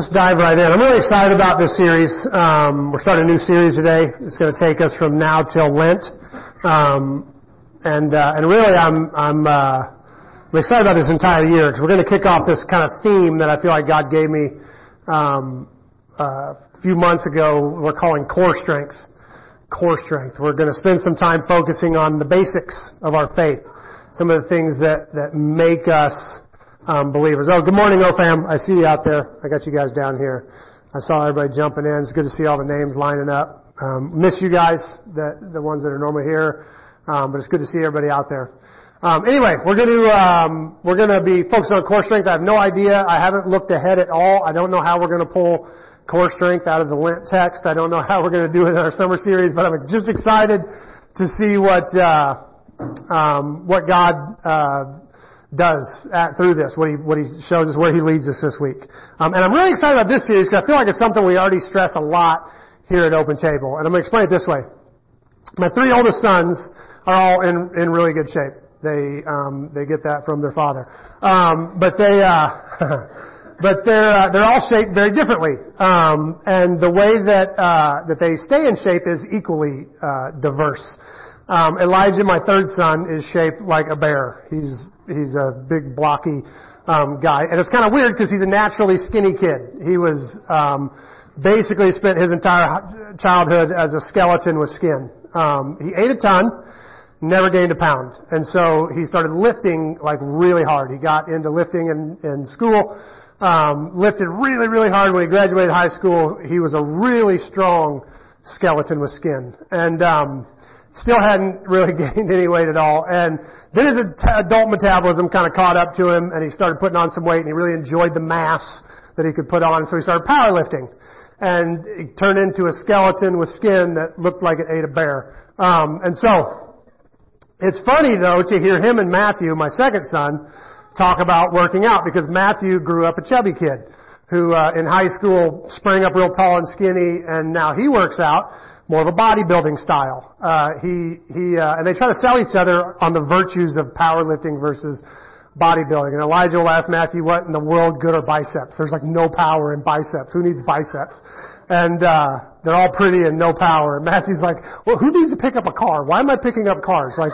Let's dive right in. I'm really excited about this series. Um, we're starting a new series today. It's going to take us from now till Lent, um, and uh, and really, I'm I'm uh, I'm excited about this entire year because we're going to kick off this kind of theme that I feel like God gave me um, uh, a few months ago. We're calling core strength. Core strength. We're going to spend some time focusing on the basics of our faith, some of the things that that make us um, believers. Oh, good morning, OFAM. I see you out there. I got you guys down here. I saw everybody jumping in. It's good to see all the names lining up. Um, miss you guys, the, the ones that are normally here, um, but it's good to see everybody out there. Um, anyway, we're going to um, we're going to be focused on core strength. I have no idea. I haven't looked ahead at all. I don't know how we're going to pull core strength out of the Lent text. I don't know how we're going to do it in our summer series, but I'm just excited to see what uh, um, what God uh, does at, through this, what he, what he shows us, where he leads us this week. Um, and I'm really excited about this series because I feel like it's something we already stress a lot here at Open Table. And I'm going to explain it this way. My three oldest sons are all in, in really good shape. They, um, they get that from their father. Um, but they, uh, but they're, uh, they're all shaped very differently. Um, and the way that, uh, that they stay in shape is equally, uh, diverse. Um, Elijah, my third son, is shaped like a bear. He's he's a big blocky um, guy, and it's kind of weird because he's a naturally skinny kid. He was um, basically spent his entire childhood as a skeleton with skin. Um, he ate a ton, never gained a pound, and so he started lifting like really hard. He got into lifting in, in school. Um, lifted really, really hard when he graduated high school. He was a really strong skeleton with skin, and um, still hadn't really gained any weight at all. And then his adult metabolism kind of caught up to him, and he started putting on some weight, and he really enjoyed the mass that he could put on. So he started powerlifting, and he turned into a skeleton with skin that looked like it ate a bear. Um, and so it's funny though to hear him and Matthew, my second son, talk about working out because Matthew grew up a chubby kid who uh, in high school sprang up real tall and skinny, and now he works out more of a bodybuilding style. Uh, he he uh, and they try to sell each other on the virtues of powerlifting versus bodybuilding. And Elijah will ask Matthew, "What in the world good are biceps?" There's like no power in biceps. Who needs biceps? And uh, they're all pretty and no power. And Matthew's like, "Well, who needs to pick up a car? Why am I picking up cars? Like,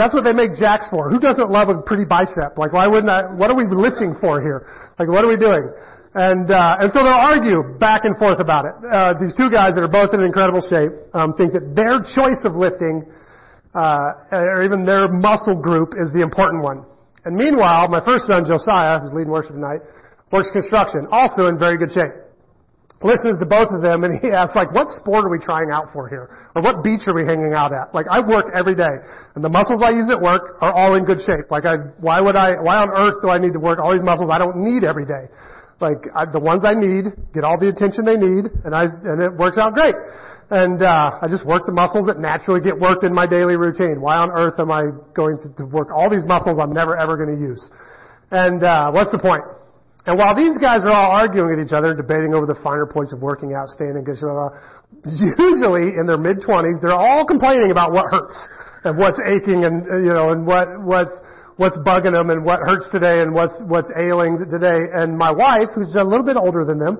that's what they make jacks for. Who doesn't love a pretty bicep? Like, why wouldn't I? What are we lifting for here? Like, what are we doing?" And, uh, and so they'll argue back and forth about it. Uh, these two guys that are both in incredible shape um, think that their choice of lifting, uh, or even their muscle group, is the important one. And meanwhile, my first son Josiah, who's leading worship tonight, works construction, also in very good shape. Listens to both of them and he asks, like, what sport are we trying out for here? Or what beach are we hanging out at? Like, I work every day, and the muscles I use at work are all in good shape. Like, I, why would I, why on earth do I need to work all these muscles I don't need every day? Like I, the ones I need get all the attention they need, and I and it works out great. And uh, I just work the muscles that naturally get worked in my daily routine. Why on earth am I going to, to work all these muscles I'm never ever going to use? And uh, what's the point? And while these guys are all arguing with each other, debating over the finer points of working out, standing, good, usually in their mid twenties, they're all complaining about what hurts and what's aching and you know and what what's what's bugging them and what hurts today and what's what's ailing today. And my wife, who's a little bit older than them,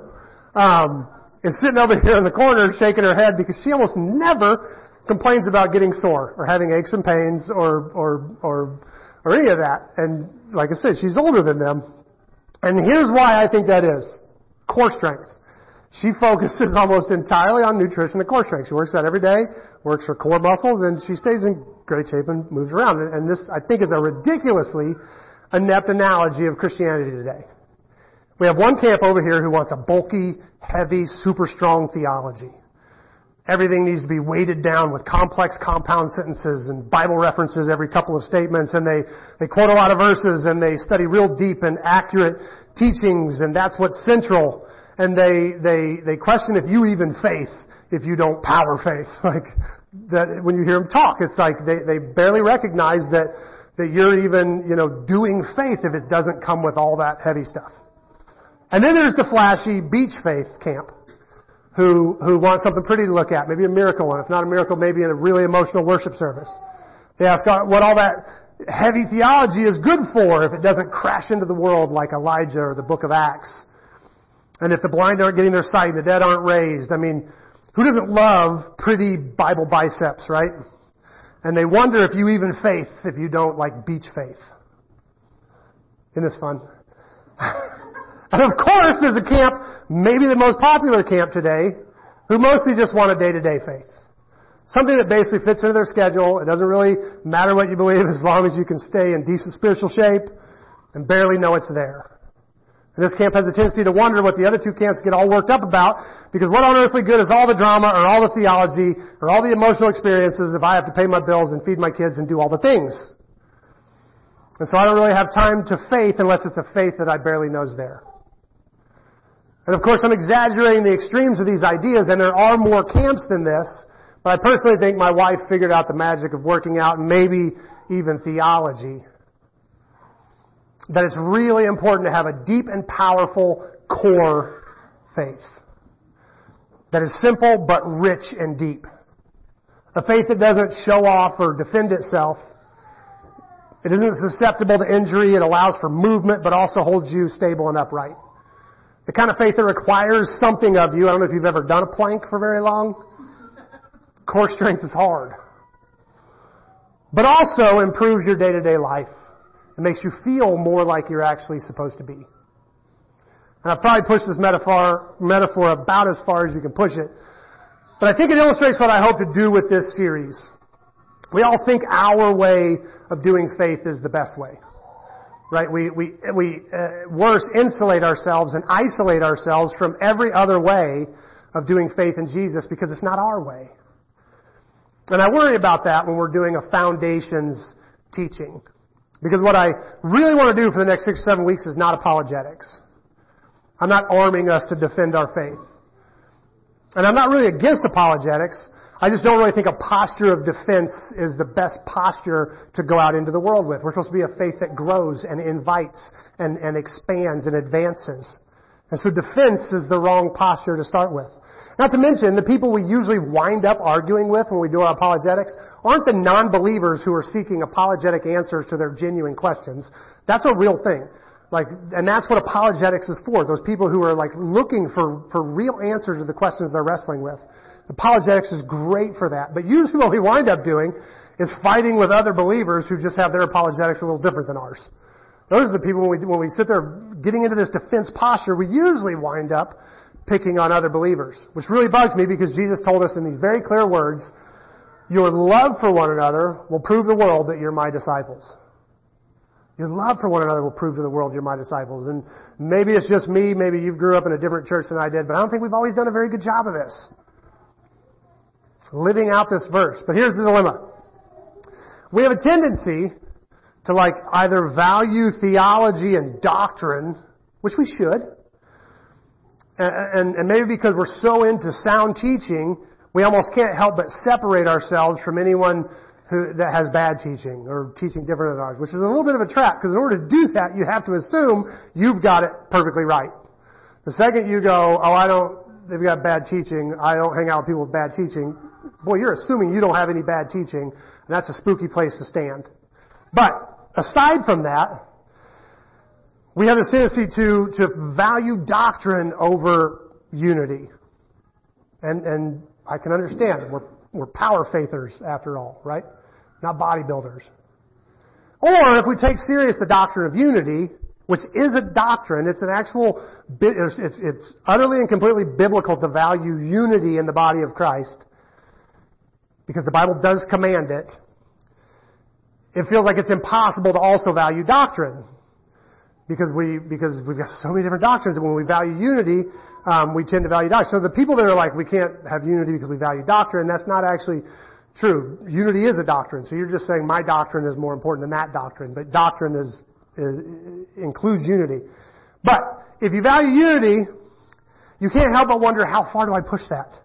um, is sitting over here in the corner shaking her head because she almost never complains about getting sore or having aches and pains or or or or any of that. And like I said, she's older than them. And here's why I think that is. Core strength. She focuses almost entirely on nutrition and core strength. She works out every day, works her core muscles, and she stays in great shape and moves around. And this, I think, is a ridiculously inept analogy of Christianity today. We have one camp over here who wants a bulky, heavy, super strong theology. Everything needs to be weighted down with complex compound sentences and Bible references every couple of statements and they, they quote a lot of verses and they study real deep and accurate teachings and that's what's central and they, they, they question if you even faith if you don't power faith. Like, that when you hear them talk, it's like they, they barely recognize that, that you're even, you know, doing faith if it doesn't come with all that heavy stuff. And then there's the flashy beach faith camp who, who want something pretty to look at, maybe a miracle, and if not a miracle, maybe in a really emotional worship service. They ask God what all that heavy theology is good for if it doesn't crash into the world like Elijah or the book of Acts. And if the blind aren't getting their sight, and the dead aren't raised. I mean, who doesn't love pretty Bible biceps, right? And they wonder if you even faith if you don't like beach faith. Isn't this fun? and of course there's a camp, maybe the most popular camp today, who mostly just want a day-to-day faith. Something that basically fits into their schedule. It doesn't really matter what you believe as long as you can stay in decent spiritual shape and barely know it's there. And this camp has a tendency to wonder what the other two camps get all worked up about, because what on earthly good is all the drama or all the theology or all the emotional experiences if I have to pay my bills and feed my kids and do all the things? And so I don't really have time to faith unless it's a faith that I barely know is there. And of course I'm exaggerating the extremes of these ideas and there are more camps than this, but I personally think my wife figured out the magic of working out and maybe even theology that it's really important to have a deep and powerful core faith that is simple but rich and deep. A faith that doesn't show off or defend itself. It isn't susceptible to injury. It allows for movement but also holds you stable and upright. The kind of faith that requires something of you. I don't know if you've ever done a plank for very long. Core strength is hard. But also improves your day-to-day life. It makes you feel more like you're actually supposed to be. And I've probably pushed this metaphor, metaphor about as far as you can push it. But I think it illustrates what I hope to do with this series. We all think our way of doing faith is the best way. Right? We, we, we, uh, worse, insulate ourselves and isolate ourselves from every other way of doing faith in Jesus because it's not our way. And I worry about that when we're doing a foundations teaching. Because what I really want to do for the next six or seven weeks is not apologetics. I'm not arming us to defend our faith. And I'm not really against apologetics. I just don't really think a posture of defense is the best posture to go out into the world with. We're supposed to be a faith that grows and invites and, and expands and advances. And so defense is the wrong posture to start with. Not to mention, the people we usually wind up arguing with when we do our apologetics aren't the non-believers who are seeking apologetic answers to their genuine questions. That's a real thing. Like, and that's what apologetics is for. Those people who are like looking for, for real answers to the questions they're wrestling with. Apologetics is great for that. But usually what we wind up doing is fighting with other believers who just have their apologetics a little different than ours. Those are the people when we, when we sit there getting into this defense posture, we usually wind up picking on other believers, which really bugs me because Jesus told us in these very clear words, your love for one another will prove the world that you're my disciples. Your love for one another will prove to the world you're my disciples. And maybe it's just me, maybe you grew up in a different church than I did, but I don't think we've always done a very good job of this. Living out this verse. But here's the dilemma. We have a tendency to like either value theology and doctrine, which we should, and, and maybe because we're so into sound teaching, we almost can't help but separate ourselves from anyone who, that has bad teaching or teaching different than ours, which is a little bit of a trap because in order to do that, you have to assume you've got it perfectly right. The second you go, oh, I don't, they've got bad teaching, I don't hang out with people with bad teaching, boy, you're assuming you don't have any bad teaching, and that's a spooky place to stand. But aside from that, we have a tendency to, to value doctrine over unity. And, and I can understand. We're, we're power faithers after all, right? Not bodybuilders. Or if we take serious the doctrine of unity, which is a doctrine, it's an actual, it's, it's, it's utterly and completely biblical to value unity in the body of Christ. Because the Bible does command it. It feels like it's impossible to also value doctrine because we because we've got so many different doctrines, and when we value unity, um, we tend to value doctrine. So the people that are like, we can't have unity because we value doctrine, that's not actually true. Unity is a doctrine. So you're just saying my doctrine is more important than that doctrine, but doctrine is, is includes unity. But if you value unity, you can't help but wonder how far do I push that?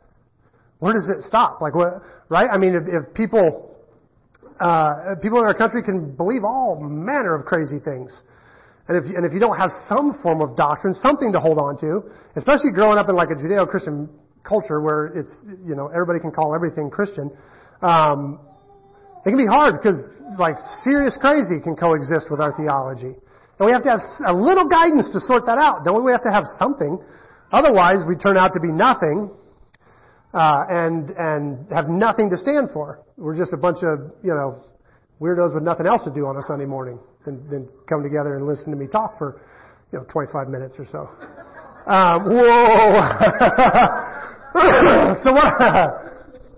Where does it stop? Like what? Right? I mean, if, if people uh, people in our country can believe all manner of crazy things. And if, and if you don't have some form of doctrine, something to hold on to, especially growing up in like a Judeo-Christian culture where it's, you know, everybody can call everything Christian, um, it can be hard because like serious crazy can coexist with our theology. And we have to have a little guidance to sort that out. Don't we? We have to have something. Otherwise, we turn out to be nothing, uh, and, and have nothing to stand for. We're just a bunch of, you know, weirdos with nothing else to do on a Sunday morning than, than come together and listen to me talk for, you know, 25 minutes or so. Um, whoa! so what,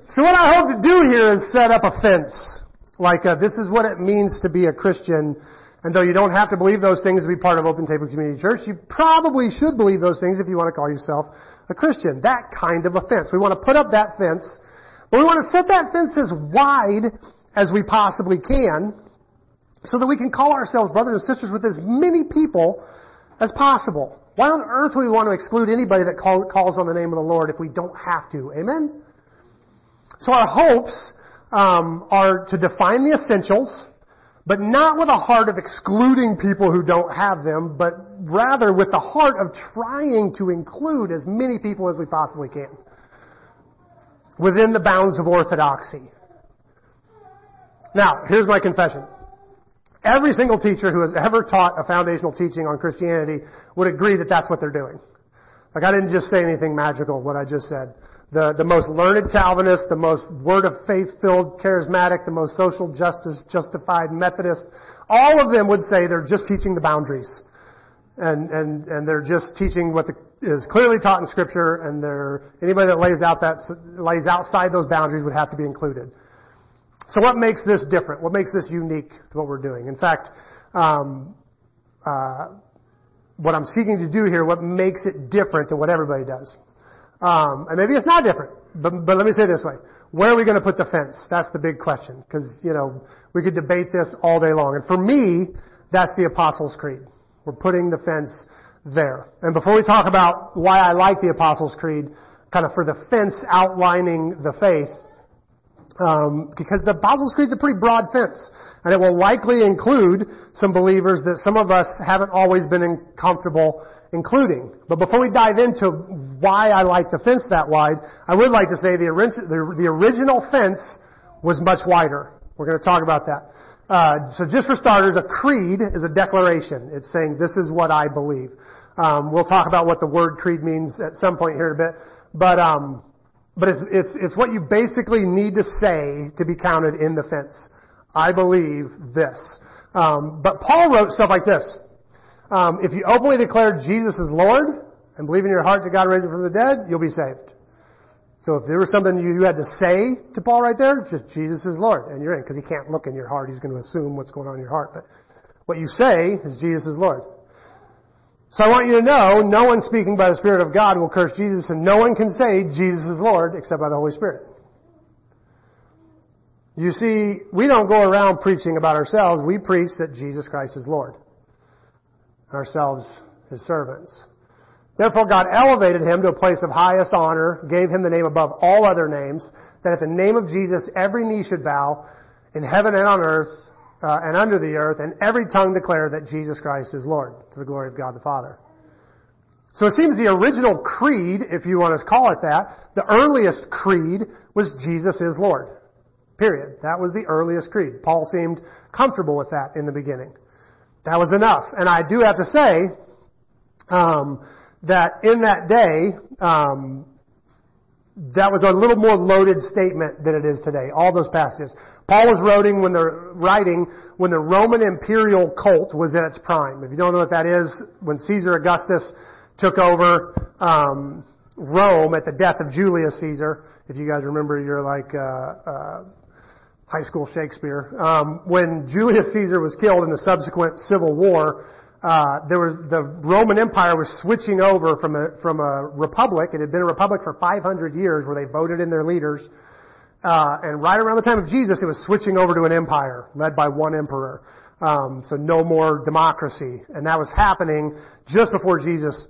so what I hope to do here is set up a fence. Like, uh, this is what it means to be a Christian and though you don't have to believe those things to be part of Open Table Community Church, you probably should believe those things if you want to call yourself a Christian. That kind of a fence. We want to put up that fence, but we want to set that fence as wide as we possibly can so that we can call ourselves brothers and sisters with as many people as possible. Why on earth would we want to exclude anybody that call, calls on the name of the Lord if we don't have to? Amen? So our hopes um, are to define the essentials, but not with a heart of excluding people who don't have them, but rather with the heart of trying to include as many people as we possibly can within the bounds of orthodoxy. Now, here's my confession. Every single teacher who has ever taught a foundational teaching on Christianity would agree that that's what they're doing. Like I didn't just say anything magical, what I just said the, the most learned Calvinist, the most word of faith filled charismatic, the most social justice justified Methodist, all of them would say they're just teaching the boundaries. And, and, and they're just teaching what the, is clearly taught in scripture and they're, anybody that lays out that, lays outside those boundaries would have to be included. So what makes this different? What makes this unique to what we're doing? In fact, um, uh, what I'm seeking to do here, what makes it different than what everybody does. Um, and maybe it's not different, but, but let me say it this way. Where are we going to put the fence? That's the big question. Because, you know, we could debate this all day long. And for me, that's the Apostles' Creed. We're putting the fence there. And before we talk about why I like the Apostles' Creed, kind of for the fence outlining the faith, um, because the Apostles' Creed is a pretty broad fence, and it will likely include some believers that some of us haven't always been comfortable including. But before we dive into why I like the fence that wide, I would like to say the, the original fence was much wider. We're going to talk about that. Uh, so just for starters, a creed is a declaration. It's saying this is what I believe. Um, we'll talk about what the word creed means at some point here in a bit, but um, but it's it's it's what you basically need to say to be counted in the fence. I believe this. Um, but Paul wrote stuff like this. Um, if you openly declare Jesus is Lord and believe in your heart that God raised him from the dead, you'll be saved. So if there was something you, had to say to Paul right there, just Jesus is Lord, and you're in, because he can't look in your heart. He's going to assume what's going on in your heart. But what you say is Jesus is Lord. So I want you to know, no one speaking by the Spirit of God will curse Jesus, and no one can say Jesus is Lord except by the Holy Spirit. You see, we don't go around preaching about ourselves. We preach that Jesus Christ is Lord ourselves his servants. Therefore God elevated him to a place of highest honor, gave him the name above all other names, that at the name of Jesus every knee should bow, in heaven and on earth, uh, and under the earth, and every tongue declare that Jesus Christ is Lord, to the glory of God the Father. So it seems the original creed, if you want to call it that, the earliest creed was Jesus is Lord. Period. That was the earliest creed. Paul seemed comfortable with that in the beginning. That was enough. And I do have to say um, that in that day, um, that was a little more loaded statement than it is today. All those passages. Paul was writing when the writing when the Roman imperial cult was in its prime. If you don't know what that is, when Caesar Augustus took over um, Rome at the death of Julius Caesar. If you guys remember, you're like uh, uh, high school Shakespeare. Um, when Julius Caesar was killed in the subsequent civil war, uh, there was the Roman Empire was switching over from a from a republic. It had been a republic for 500 years, where they voted in their leaders. Uh, and right around the time of Jesus, it was switching over to an empire led by one emperor. Um, so no more democracy, and that was happening just before Jesus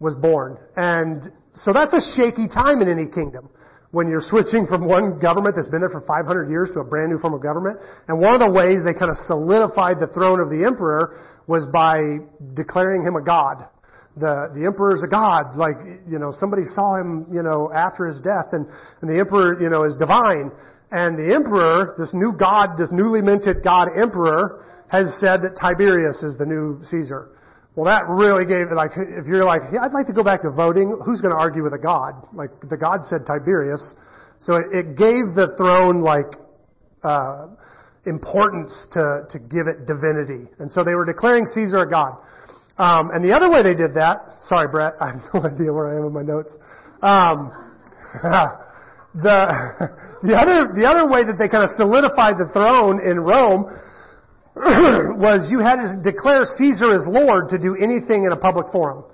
was born. And so that's a shaky time in any kingdom when you're switching from one government that's been there for 500 years to a brand new form of government. And one of the ways they kind of solidified the throne of the emperor was by declaring him a god. The, the emperor's a god. Like, you know, somebody saw him, you know, after his death and, and the emperor, you know, is divine. And the emperor, this new god, this newly minted god emperor, has said that Tiberius is the new Caesar. Well, that really gave, like, if you're like, yeah, I'd like to go back to voting, who's going to argue with a God? Like, the God said Tiberius. So it, it gave the throne, like, uh, importance to, to give it divinity. And so they were declaring Caesar a God. Um, and the other way they did that, sorry, Brett, I have no idea where I am in my notes. Um, the the other the other way that they kind of solidified the throne in Rome was you had to declare Caesar as Lord to do anything in a public forum.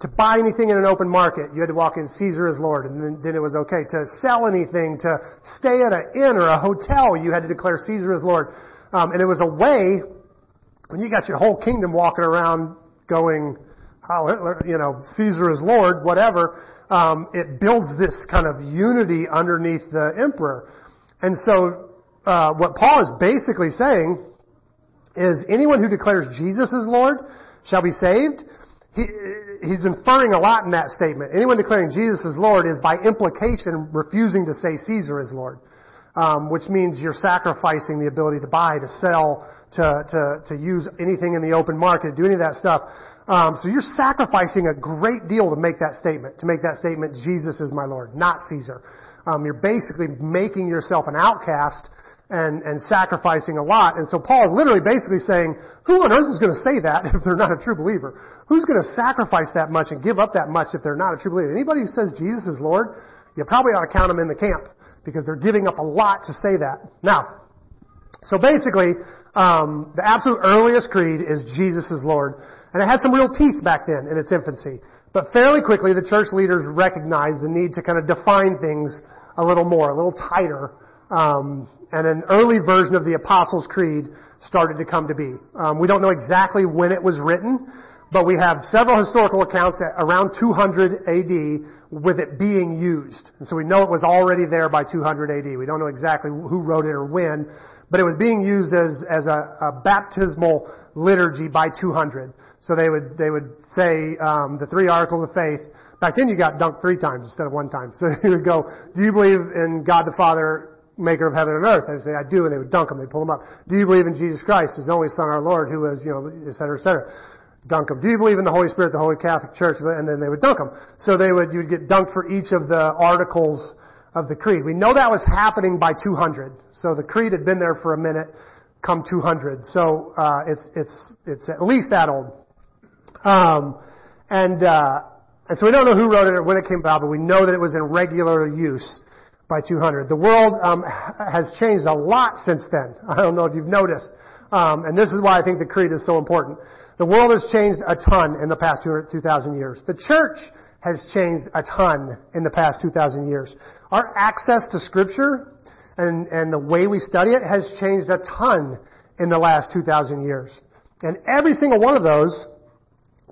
To buy anything in an open market, you had to walk in Caesar as Lord, and then, then it was okay. To sell anything, to stay at an inn or a hotel, you had to declare Caesar as Lord. Um, and it was a way, when you got your whole kingdom walking around going, you know, Caesar is Lord, whatever, um, it builds this kind of unity underneath the emperor. And so, uh, what Paul is basically saying is anyone who declares Jesus as Lord shall be saved. He, he's inferring a lot in that statement. Anyone declaring Jesus is Lord is by implication refusing to say Caesar is Lord, um, which means you're sacrificing the ability to buy, to sell, to, to, to use anything in the open market, do any of that stuff. Um, so you're sacrificing a great deal to make that statement, to make that statement, Jesus is my Lord, not Caesar. Um, you're basically making yourself an outcast and, and sacrificing a lot. And so Paul is literally basically saying, who on earth is going to say that if they're not a true believer? Who's going to sacrifice that much and give up that much if they're not a true believer? Anybody who says Jesus is Lord, you probably ought to count them in the camp because they're giving up a lot to say that. Now, so basically, um, the absolute earliest creed is Jesus is Lord. And it had some real teeth back then in its infancy. But fairly quickly, the church leaders recognized the need to kind of define things a little more, a little tighter, um, and an early version of the Apostles' Creed started to come to be. Um, we don't know exactly when it was written, but we have several historical accounts at around 200 AD with it being used. And so we know it was already there by 200 AD. We don't know exactly who wrote it or when, but it was being used as, as a, a baptismal liturgy by 200. So they would, they would say, um, the three articles of faith. Back then you got dunked three times instead of one time. So you would go, do you believe in God the Father, maker of heaven and earth. They say, I do, and they would dunk them. They pull them up. Do you believe in Jesus Christ, his only son, our Lord, who is, you know, et cetera, et cetera. Dunk them. Do you believe in the Holy Spirit, the Holy Catholic Church? And then they would dunk them. So they would, you'd get dunked for each of the articles of the creed. We know that was happening by 200. So the creed had been there for a minute, come 200. So, uh, it's, it's, it's at least that old. Um, and, uh, and so we don't know who wrote it or when it came about, but we know that it was in regular use by 200. The world um, has changed a lot since then. I don't know if you've noticed. Um, and this is why I think the creed is so important. The world has changed a ton in the past 2,000 years. The church has changed a ton in the past 2,000 years. Our access to scripture and, and the way we study it has changed a ton in the last 2,000 years. And every single one of those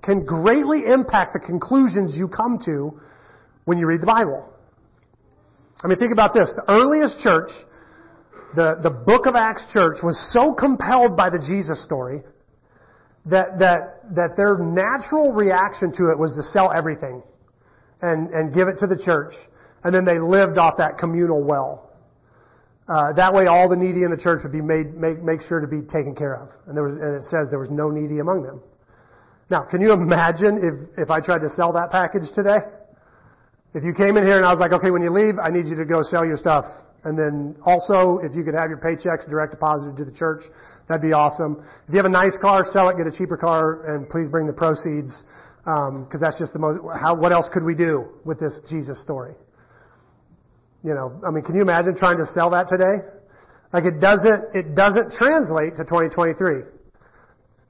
can greatly impact the conclusions you come to when you read the Bible. I mean, think about this. The earliest church, the, the book of Acts church, was so compelled by the Jesus story that, that, that their natural reaction to it was to sell everything and, and give it to the church. And then they lived off that communal well. Uh, that way all the needy in the church would be made, make, make sure to be taken care of. And there was, and it says there was no needy among them. Now, can you imagine if, if I tried to sell that package today? If you came in here and I was like, okay, when you leave, I need you to go sell your stuff. And then also, if you could have your paychecks direct deposited to the church, that'd be awesome. If you have a nice car, sell it, get a cheaper car, and please bring the proceeds, because um, that's just the most. How? What else could we do with this Jesus story? You know, I mean, can you imagine trying to sell that today? Like it doesn't, it doesn't translate to 2023.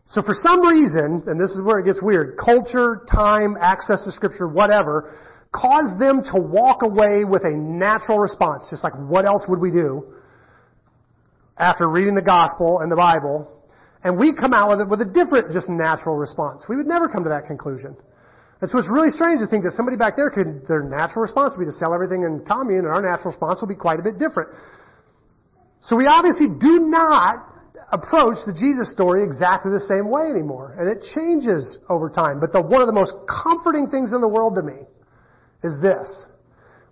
So for some reason, and this is where it gets weird, culture, time, access to scripture, whatever, cause them to walk away with a natural response, just like what else would we do after reading the gospel and the Bible, and we come out with it with a different, just natural response. We would never come to that conclusion. And so it's really strange to think that somebody back there could, their natural response would be to sell everything in commune, and our natural response would be quite a bit different. So we obviously do not approach the Jesus story exactly the same way anymore. And it changes over time. But the, one of the most comforting things in the world to me is this.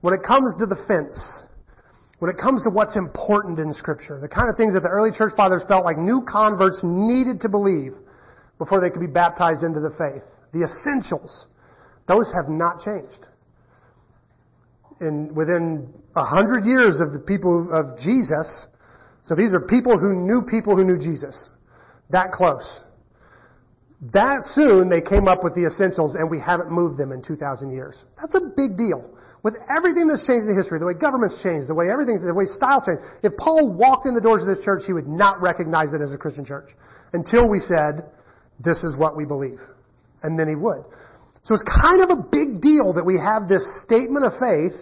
When it comes to the fence, when it comes to what's important in Scripture, the kind of things that the early church fathers felt like new converts needed to believe, before they could be baptized into the faith. The essentials, those have not changed. In, within a hundred years of the people of Jesus, so these are people who knew people who knew Jesus. That close. That soon they came up with the essentials and we haven't moved them in 2,000 years. That's a big deal. With everything that's changed in history, the way governments changed, the way everything, the way styles changed, if Paul walked in the doors of this church, he would not recognize it as a Christian church until we said, this is what we believe. And then he would. So it's kind of a big deal that we have this statement of faith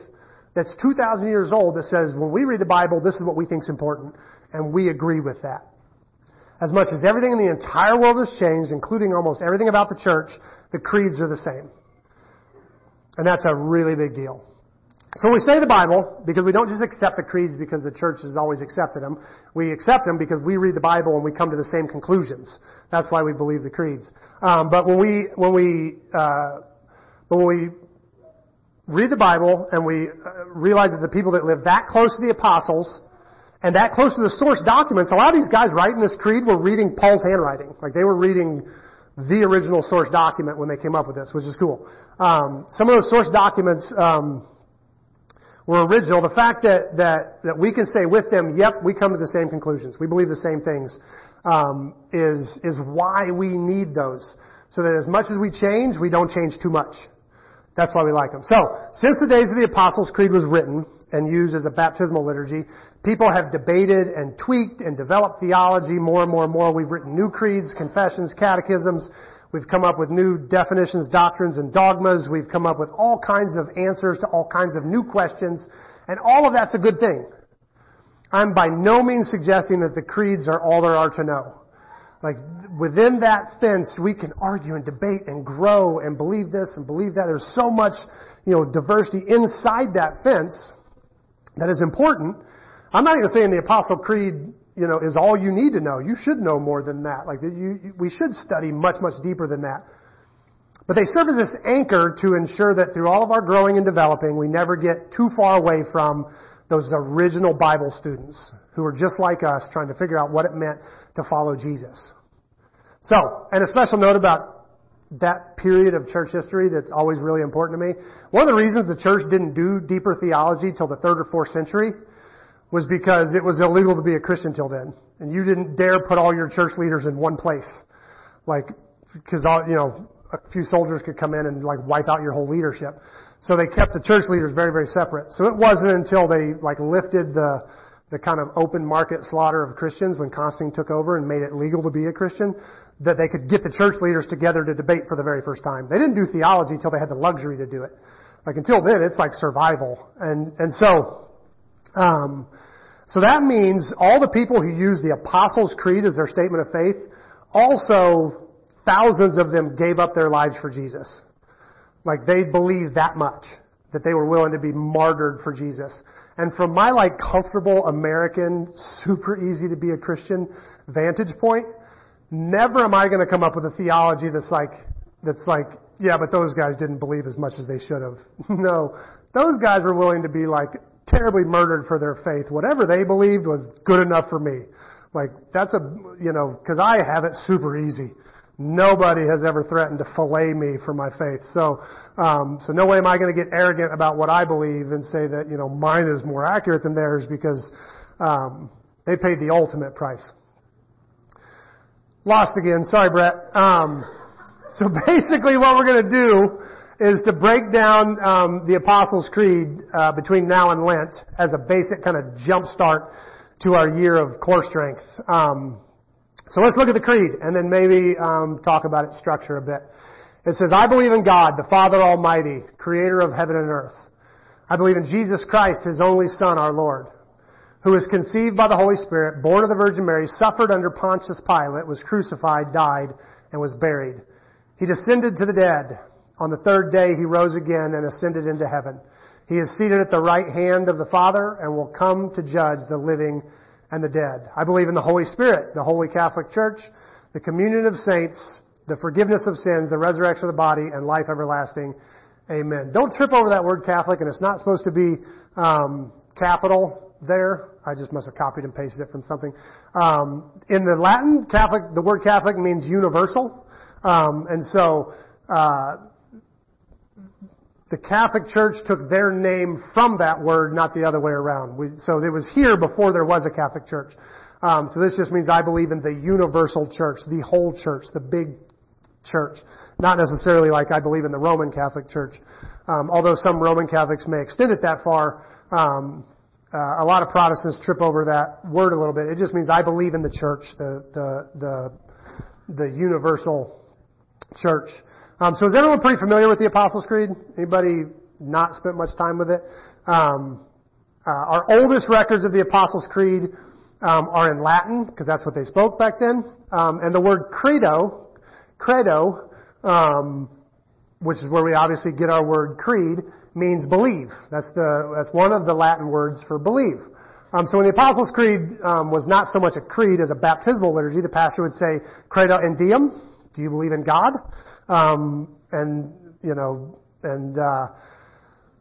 that's 2,000 years old that says, when we read the Bible, this is what we think is important, and we agree with that. As much as everything in the entire world has changed, including almost everything about the church, the creeds are the same. And that's a really big deal. So we say the Bible because we don't just accept the creeds because the church has always accepted them. We accept them because we read the Bible and we come to the same conclusions. That's why we believe the creeds. Um, but when we when we uh, when we read the Bible and we uh, realize that the people that live that close to the apostles and that close to the source documents, a lot of these guys writing this creed were reading Paul's handwriting. Like they were reading the original source document when they came up with this, which is cool. Um, some of those source documents um, were original. The fact that, that that we can say with them, "Yep, we come to the same conclusions. We believe the same things," um, is is why we need those. So that as much as we change, we don't change too much. That's why we like them. So, since the days of the Apostles' Creed was written and used as a baptismal liturgy, people have debated and tweaked and developed theology more and more and more. We've written new creeds, confessions, catechisms. We've come up with new definitions, doctrines, and dogmas. We've come up with all kinds of answers to all kinds of new questions. And all of that's a good thing. I'm by no means suggesting that the creeds are all there are to know. Like within that fence, we can argue and debate and grow and believe this and believe that. There's so much, you know, diversity inside that fence that is important. I'm not even saying the Apostle Creed, you know, is all you need to know. You should know more than that. Like you, we should study much, much deeper than that. But they serve as this anchor to ensure that through all of our growing and developing, we never get too far away from those original Bible students who are just like us trying to figure out what it meant to follow Jesus. So, and a special note about that period of church history that's always really important to me. One of the reasons the church didn't do deeper theology till the third or fourth century was because it was illegal to be a Christian till then. And you didn't dare put all your church leaders in one place. Like, cause all, you know, a few soldiers could come in and like wipe out your whole leadership. So they kept the church leaders very, very separate. So it wasn't until they like lifted the, the kind of open market slaughter of Christians when Constantine took over and made it legal to be a Christian that they could get the church leaders together to debate for the very first time. They didn't do theology until they had the luxury to do it. Like until then, it's like survival. And, and so, um, so that means all the people who use the Apostles' Creed as their statement of faith, also thousands of them gave up their lives for Jesus. Like they believed that much that they were willing to be martyred for Jesus. And from my like comfortable American, super easy to be a Christian vantage point, never am I going to come up with a theology that's like, that's like, yeah, but those guys didn't believe as much as they should have. no, those guys were willing to be like terribly murdered for their faith. Whatever they believed was good enough for me. Like that's a, you know, cause I have it super easy. Nobody has ever threatened to fillet me for my faith. So, um, so no way am I going to get arrogant about what I believe and say that you know mine is more accurate than theirs because um, they paid the ultimate price. Lost again. Sorry, Brett. Um, so basically, what we're going to do is to break down um, the Apostles' Creed uh, between now and Lent as a basic kind of jump start to our year of core strength. Um, so let's look at the creed and then maybe um, talk about its structure a bit. It says, I believe in God, the Father Almighty, creator of heaven and earth. I believe in Jesus Christ, his only Son, our Lord, who was conceived by the Holy Spirit, born of the Virgin Mary, suffered under Pontius Pilate, was crucified, died, and was buried. He descended to the dead. On the third day he rose again and ascended into heaven. He is seated at the right hand of the Father and will come to judge the living and the dead. I believe in the Holy Spirit, the Holy Catholic Church, the communion of saints, the forgiveness of sins, the resurrection of the body, and life everlasting. Amen. Don't trip over that word Catholic, and it's not supposed to be um, capital. There. I just must have copied and pasted it from something. Um, in the Latin, Catholic, the word Catholic means universal, um, and so uh, the Catholic Church took their name from that word, not the other way around. We, so it was here before there was a Catholic Church. Um, so this just means I believe in the universal church, the whole church, the big church. Not necessarily like I believe in the Roman Catholic Church. Um, although some Roman Catholics may extend it that far, um, uh, a lot of Protestants trip over that word a little bit. It just means I believe in the church, the the the, the universal church. Um, so is everyone pretty familiar with the Apostles' Creed? Anybody not spent much time with it? Um, uh, our oldest records of the Apostles' Creed um, are in Latin because that's what they spoke back then, um, and the word credo, credo, um, which is where we obviously get our word creed, means believe. That's the that's one of the Latin words for believe. Um, so when the Apostles' Creed um, was not so much a creed as a baptismal liturgy, the pastor would say, "Credo in Deum." Do you believe in God? Um, and you know, and uh,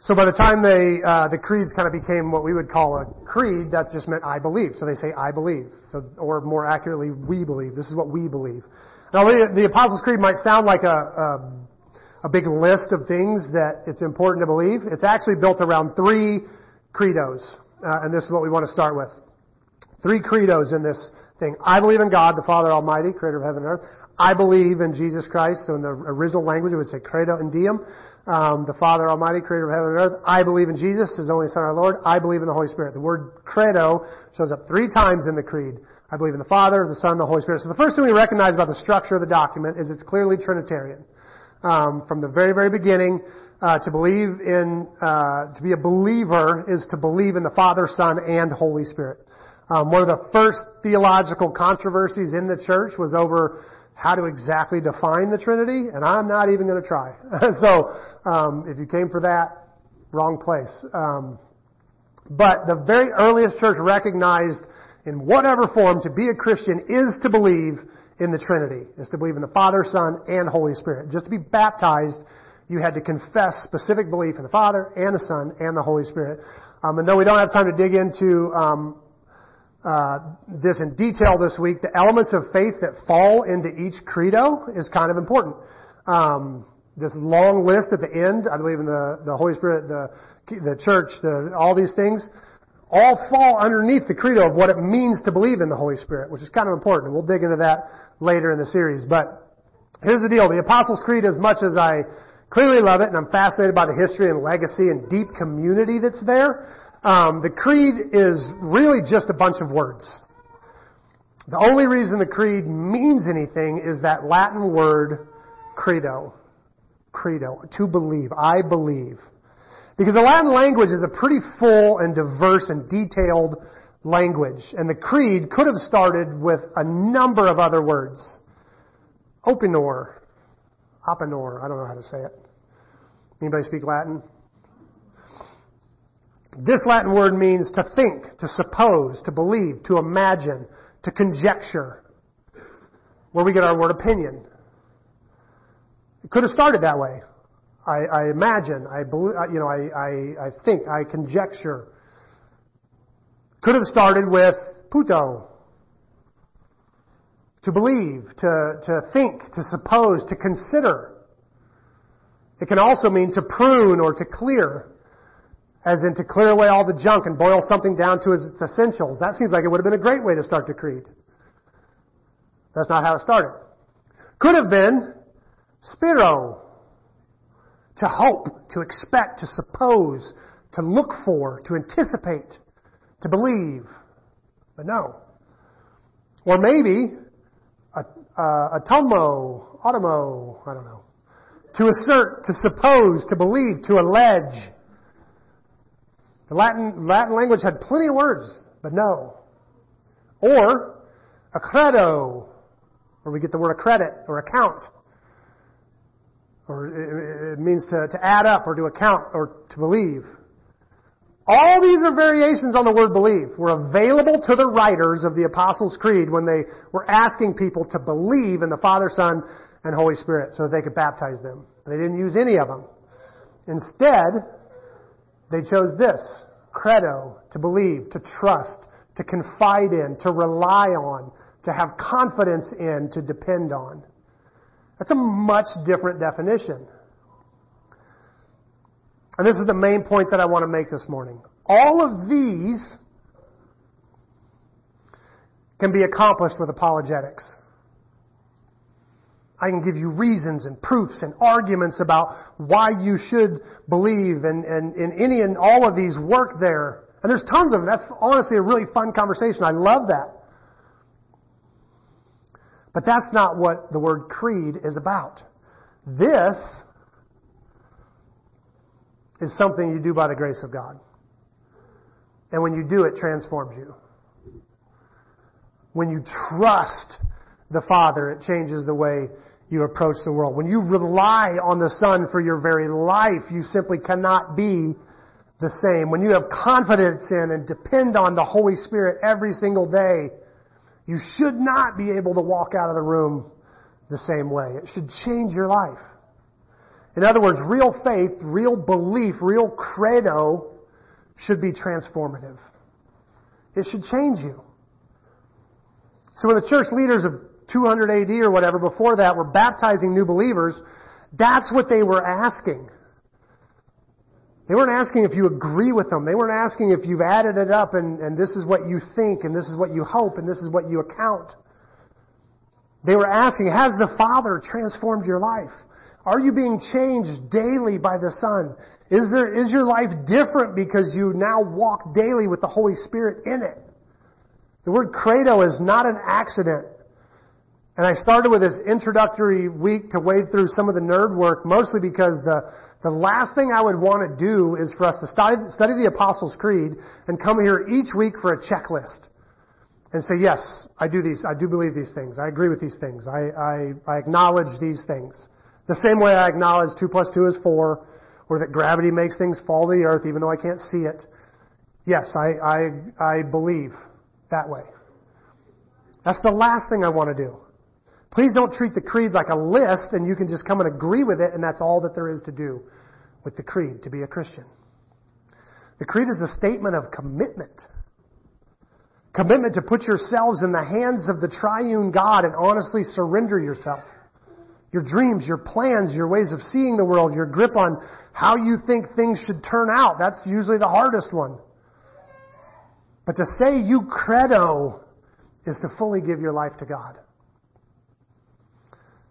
so by the time they uh, the creeds kind of became what we would call a creed, that just meant I believe. So they say I believe. So, or more accurately, we believe. This is what we believe. Now, the Apostles' Creed might sound like a, a a big list of things that it's important to believe. It's actually built around three credos, uh, and this is what we want to start with. Three credos in this thing. I believe in God, the Father Almighty, creator of heaven and earth. I believe in Jesus Christ. So in the original language, it would say credo in Deum. Um, the Father Almighty, creator of heaven and earth. I believe in Jesus, his only Son, our Lord. I believe in the Holy Spirit. The word credo shows up three times in the creed. I believe in the Father, the Son, the Holy Spirit. So the first thing we recognize about the structure of the document is it's clearly Trinitarian. Um, from the very, very beginning, uh, to believe in, uh, to be a believer is to believe in the Father, Son, and Holy Spirit. Um, one of the first theological controversies in the church was over how to exactly define the Trinity, and I'm not even going to try. so, um, if you came for that, wrong place. Um, but the very earliest church recognized in whatever form to be a Christian is to believe in the Trinity, is to believe in the Father, Son, and Holy Spirit. Just to be baptized, you had to confess specific belief in the Father and the Son and the Holy Spirit. Um, and though we don't have time to dig into um, uh, this in detail this week, the elements of faith that fall into each credo is kind of important. Um, this long list at the end, I believe in the, the Holy Spirit, the, the church, the, all these things, all fall underneath the credo of what it means to believe in the Holy Spirit, which is kind of important. We'll dig into that later in the series. But here's the deal. The Apostles' Creed, as much as I clearly love it, and I'm fascinated by the history and legacy and deep community that's there, um, the creed is really just a bunch of words. The only reason the creed means anything is that Latin word credo. Credo. To believe. I believe. Because the Latin language is a pretty full and diverse and detailed language. And the creed could have started with a number of other words. Opinor. Opinor. I don't know how to say it. Anybody speak Latin? This Latin word means to think, to suppose, to believe, to imagine, to conjecture. Where we get our word opinion. It could have started that way. I, I imagine, I you know, I, I, I think, I conjecture. Could have started with puto. To believe, to, to think, to suppose, to consider. It can also mean to prune or to clear, as in to clear away all the junk and boil something down to its essentials. That seems like it would have been a great way to start the creed. That's not how it started. Could have been spiro, to hope, to expect, to suppose, to look for, to anticipate, to believe. But no. Or maybe a, a, a tomo, automo, I don't know. To assert, to suppose, to believe, to allege. The Latin, Latin language had plenty of words, but no. Or a credo, where we get the word credit or account or it means to, to add up or to account or to believe. All these are variations on the word believe. Were available to the writers of the Apostles' Creed when they were asking people to believe in the Father, Son, and Holy Spirit so that they could baptize them. They didn't use any of them. Instead, they chose this. credo, to believe, to trust, to confide in, to rely on, to have confidence in, to depend on. That's a much different definition. And this is the main point that I want to make this morning. All of these can be accomplished with apologetics. I can give you reasons and proofs and arguments about why you should believe and, and, and any and all of these work there. And there's tons of them. That's honestly a really fun conversation. I love that. But that's not what the word creed is about. This is something you do by the grace of God. And when you do, it transforms you. When you trust the Father, it changes the way you approach the world. When you rely on the Son for your very life, you simply cannot be the same. When you have confidence in and depend on the Holy Spirit every single day, you should not be able to walk out of the room the same way. It should change your life. In other words, real faith, real belief, real credo should be transformative. It should change you. So when the church leaders of 200 AD or whatever before that were baptizing new believers, that's what they were asking. They weren't asking if you agree with them. They weren't asking if you've added it up and, and this is what you think and this is what you hope and this is what you account. They were asking, has the Father transformed your life? Are you being changed daily by the Son? Is there, is your life different because you now walk daily with the Holy Spirit in it? The word credo is not an accident. And I started with this introductory week to wade through some of the nerd work, mostly because the, the last thing I would want to do is for us to study, study the Apostles' Creed and come here each week for a checklist. And say, yes, I do these, I do believe these things. I agree with these things. I, I, I acknowledge these things. The same way I acknowledge 2 plus 2 is 4, or that gravity makes things fall to the earth even though I can't see it. Yes, I, I, I believe that way. That's the last thing I want to do. Please don't treat the creed like a list and you can just come and agree with it and that's all that there is to do with the creed to be a Christian. The creed is a statement of commitment. Commitment to put yourselves in the hands of the triune God and honestly surrender yourself. Your dreams, your plans, your ways of seeing the world, your grip on how you think things should turn out. That's usually the hardest one. But to say you credo is to fully give your life to God.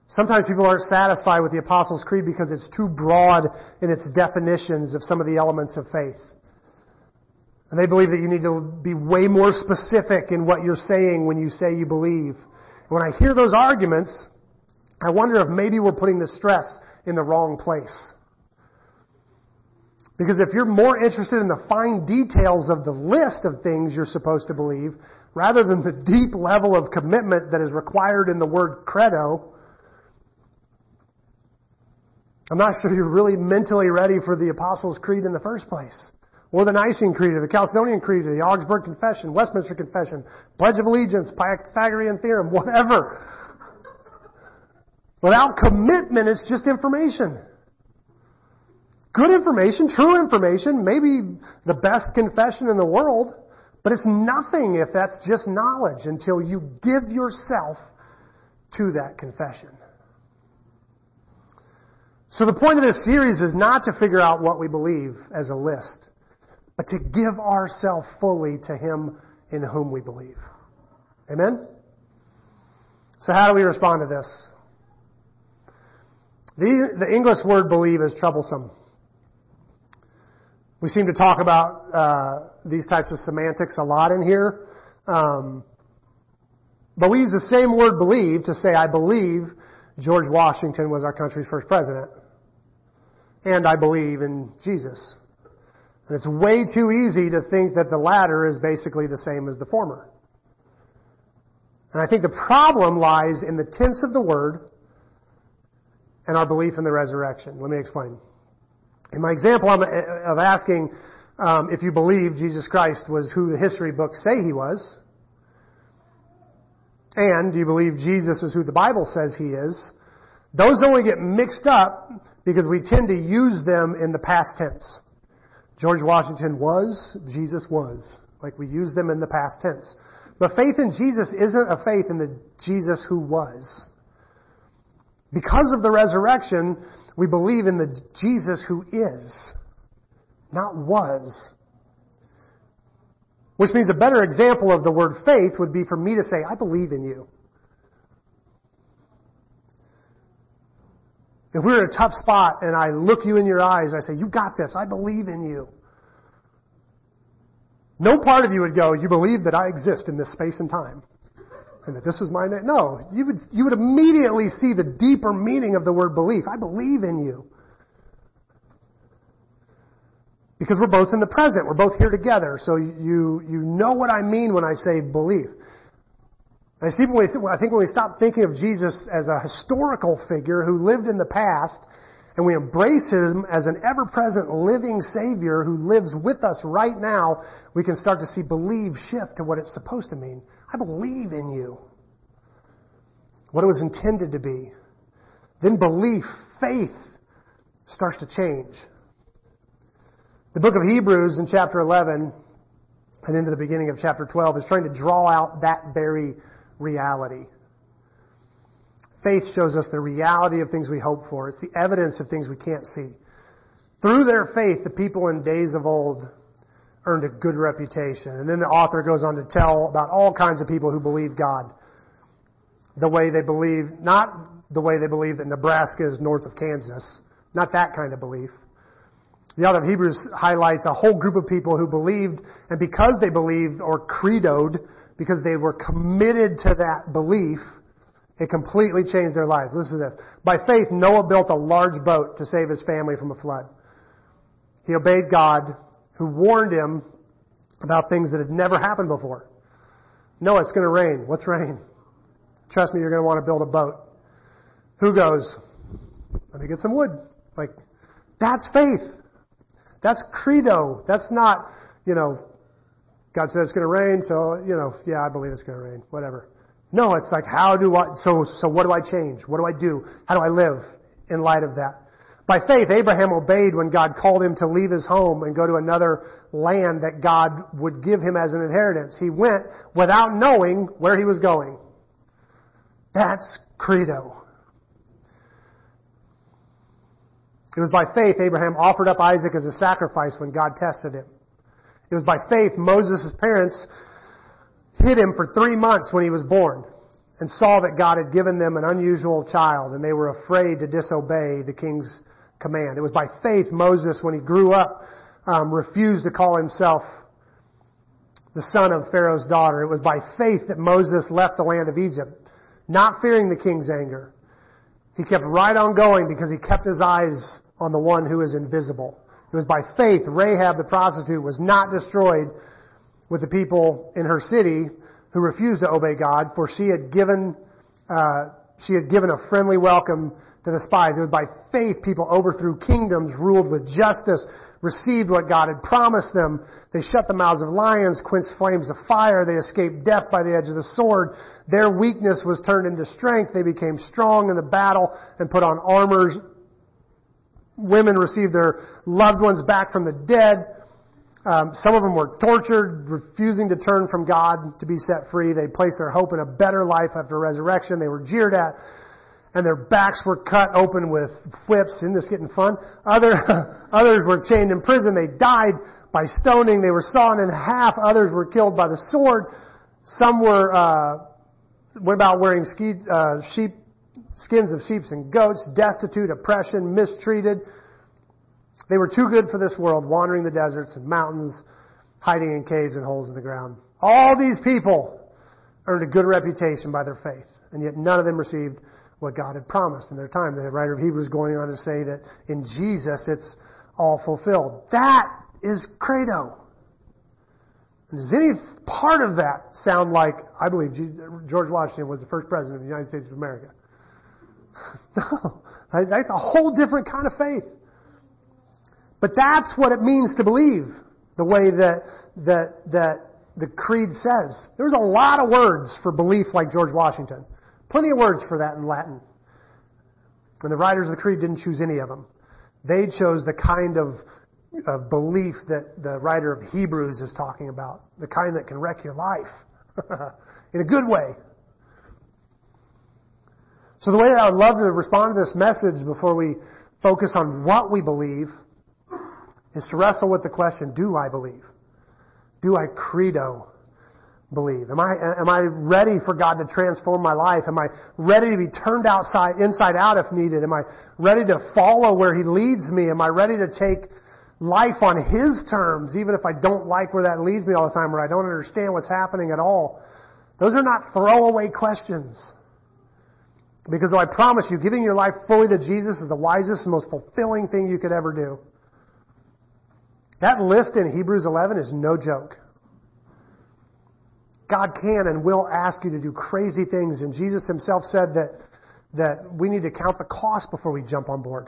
Sometimes people aren't satisfied with the Apostles' Creed because it's too broad in its definitions of some of the elements of faith. And they believe that you need to be way more specific in what you're saying when you say you believe. When I hear those arguments, I wonder if maybe we're putting the stress in the wrong place. Because if you're more interested in the fine details of the list of things you're supposed to believe, rather than the deep level of commitment that is required in the word credo, I'm not sure you're really mentally ready for the Apostles' Creed in the first place. Or the Nicene Creed, or the Chalcedonian Creed, or the Augsburg Confession, Westminster Confession, Pledge of Allegiance, Pythagorean Theorem, whatever. Without commitment, it's just information. Good information, true information, maybe the best confession in the world, but it's nothing if that's just knowledge until you give yourself to that confession. So the point of this series is not to figure out what we believe as a list, but to give ourselves fully to Him in whom we believe. Amen? So how do we respond to this? The, the English word believe is troublesome. We seem to talk about uh, these types of semantics a lot in here. Um, but we use the same word believe to say, I believe George Washington was our country's first president and I believe in Jesus. And it's way too easy to think that the latter is basically the same as the former. And I think the problem lies in the tense of the word and our belief in the resurrection. Let me explain. In my example of asking um, if you believe Jesus Christ was who the history books say he was, and do you believe Jesus is who the Bible says he is, those only get mixed up because we tend to use them in the past tense. George Washington was, Jesus was. Like we use them in the past tense. But faith in Jesus isn't a faith in the Jesus who was. Because of the resurrection, we believe in the Jesus who is, not was. Which means a better example of the word faith would be for me to say, I believe in you. If we're in a tough spot and I look you in your eyes, I say, you got this, I believe in you. No part of you would go, you believe that I exist in this space and time. And that this is my name. No, you would, you would immediately see the deeper meaning of the word belief. I believe in you. Because we're both in the present. We're both here together. So you, you know what I mean when I say belief. I see when we, I think when we stop thinking of Jesus as a historical figure who lived in the past and we embrace him as an ever-present living Savior who lives with us right now, we can start to see believe shift to what it's supposed to mean. I believe in you. What it was intended to be. Then belief, faith, starts to change. The book of Hebrews in chapter 11 and into the beginning of chapter 12 is trying to draw out that very reality. Faith shows us the reality of things we hope for. It's the evidence of things we can't see. Through their faith, the people in days of old earned a good reputation. And then the author goes on to tell about all kinds of people who believe God. The way they believe, not the way they believe that Nebraska is north of Kansas. Not that kind of belief. The author of Hebrews highlights a whole group of people who believed, and because they believed or credoed, because they were committed to that belief, it completely changed their lives. Listen to this. By faith, Noah built a large boat to save his family from a flood. He obeyed God, who warned him about things that had never happened before. No, it's going to rain. What's rain? Trust me, you're going to want to build a boat. Who goes? Let me get some wood. Like, that's faith. That's credo. That's not, you know, God said it's going to rain, so, you know, yeah, I believe it's going to rain. Whatever. No, it's like, how do I, so, so what do I change? What do I do? How do I live in light of that? By faith, Abraham obeyed when God called him to leave his home and go to another land that God would give him as an inheritance. He went without knowing where he was going. That's credo. It was by faith Abraham offered up Isaac as a sacrifice when God tested him. It was by faith Moses' parents hid him for three months when he was born and saw that God had given them an unusual child and they were afraid to disobey the king's command. It was by faith Moses, when he grew up, um, refused to call himself the son of Pharaoh's daughter. It was by faith that Moses left the land of Egypt, not fearing the king's anger. He kept right on going because he kept his eyes on the one who is invisible. It was by faith Rahab the prostitute was not destroyed with the people in her city who refused to obey God, for she had given uh, she had given a friendly welcome to the spies. It was by faith people overthrew kingdoms, ruled with justice, received what God had promised them. They shut the mouths of lions, quenched flames of fire. They escaped death by the edge of the sword. Their weakness was turned into strength. They became strong in the battle and put on armors Women received their loved ones back from the dead. Um, some of them were tortured, refusing to turn from God to be set free. They placed their hope in a better life after resurrection. They were jeered at, and their backs were cut open with whips. Isn't this getting fun? Other, others were chained in prison. They died by stoning. They were sawn in half. Others were killed by the sword. Some were uh, went about wearing ski, uh, sheep skins of sheep and goats, destitute, oppression, mistreated. They were too good for this world, wandering the deserts and mountains, hiding in caves and holes in the ground. All these people earned a good reputation by their faith, and yet none of them received what God had promised in their time. The writer of Hebrews going on to say that in Jesus it's all fulfilled. That is credo. And does any part of that sound like I believe George Washington was the first president of the United States of America? No. That's a whole different kind of faith. But that's what it means to believe, the way that, that, that the creed says. There's a lot of words for belief like George Washington. Plenty of words for that in Latin. And the writers of the creed didn't choose any of them. They chose the kind of of belief that the writer of Hebrews is talking about, the kind that can wreck your life in a good way. So the way that I would love to respond to this message before we focus on what we believe is to wrestle with the question, do I believe? Do I credo believe? Am I, am I ready for God to transform my life? Am I ready to be turned outside, inside out if needed? Am I ready to follow where He leads me? Am I ready to take life on His terms, even if I don't like where that leads me all the time or I don't understand what's happening at all? Those are not throwaway questions. Because though I promise you, giving your life fully to Jesus is the wisest and most fulfilling thing you could ever do. That list in Hebrews 11 is no joke. God can and will ask you to do crazy things, and Jesus himself said that, that we need to count the cost before we jump on board.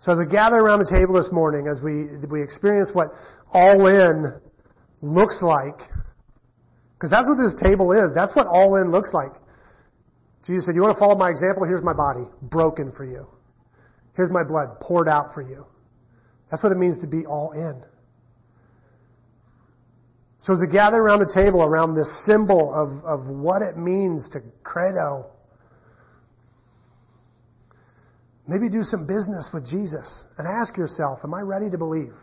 So as we gather around the table this morning, as we, we experience what all in looks like, because that's what this table is. That's what all in looks like. Jesus said, you want to follow my example? Here's my body, broken for you. Here's my blood, poured out for you. That's what it means to be all in. So we gather around the table around this symbol of, of what it means to credo, maybe do some business with Jesus and ask yourself, am I ready to believe?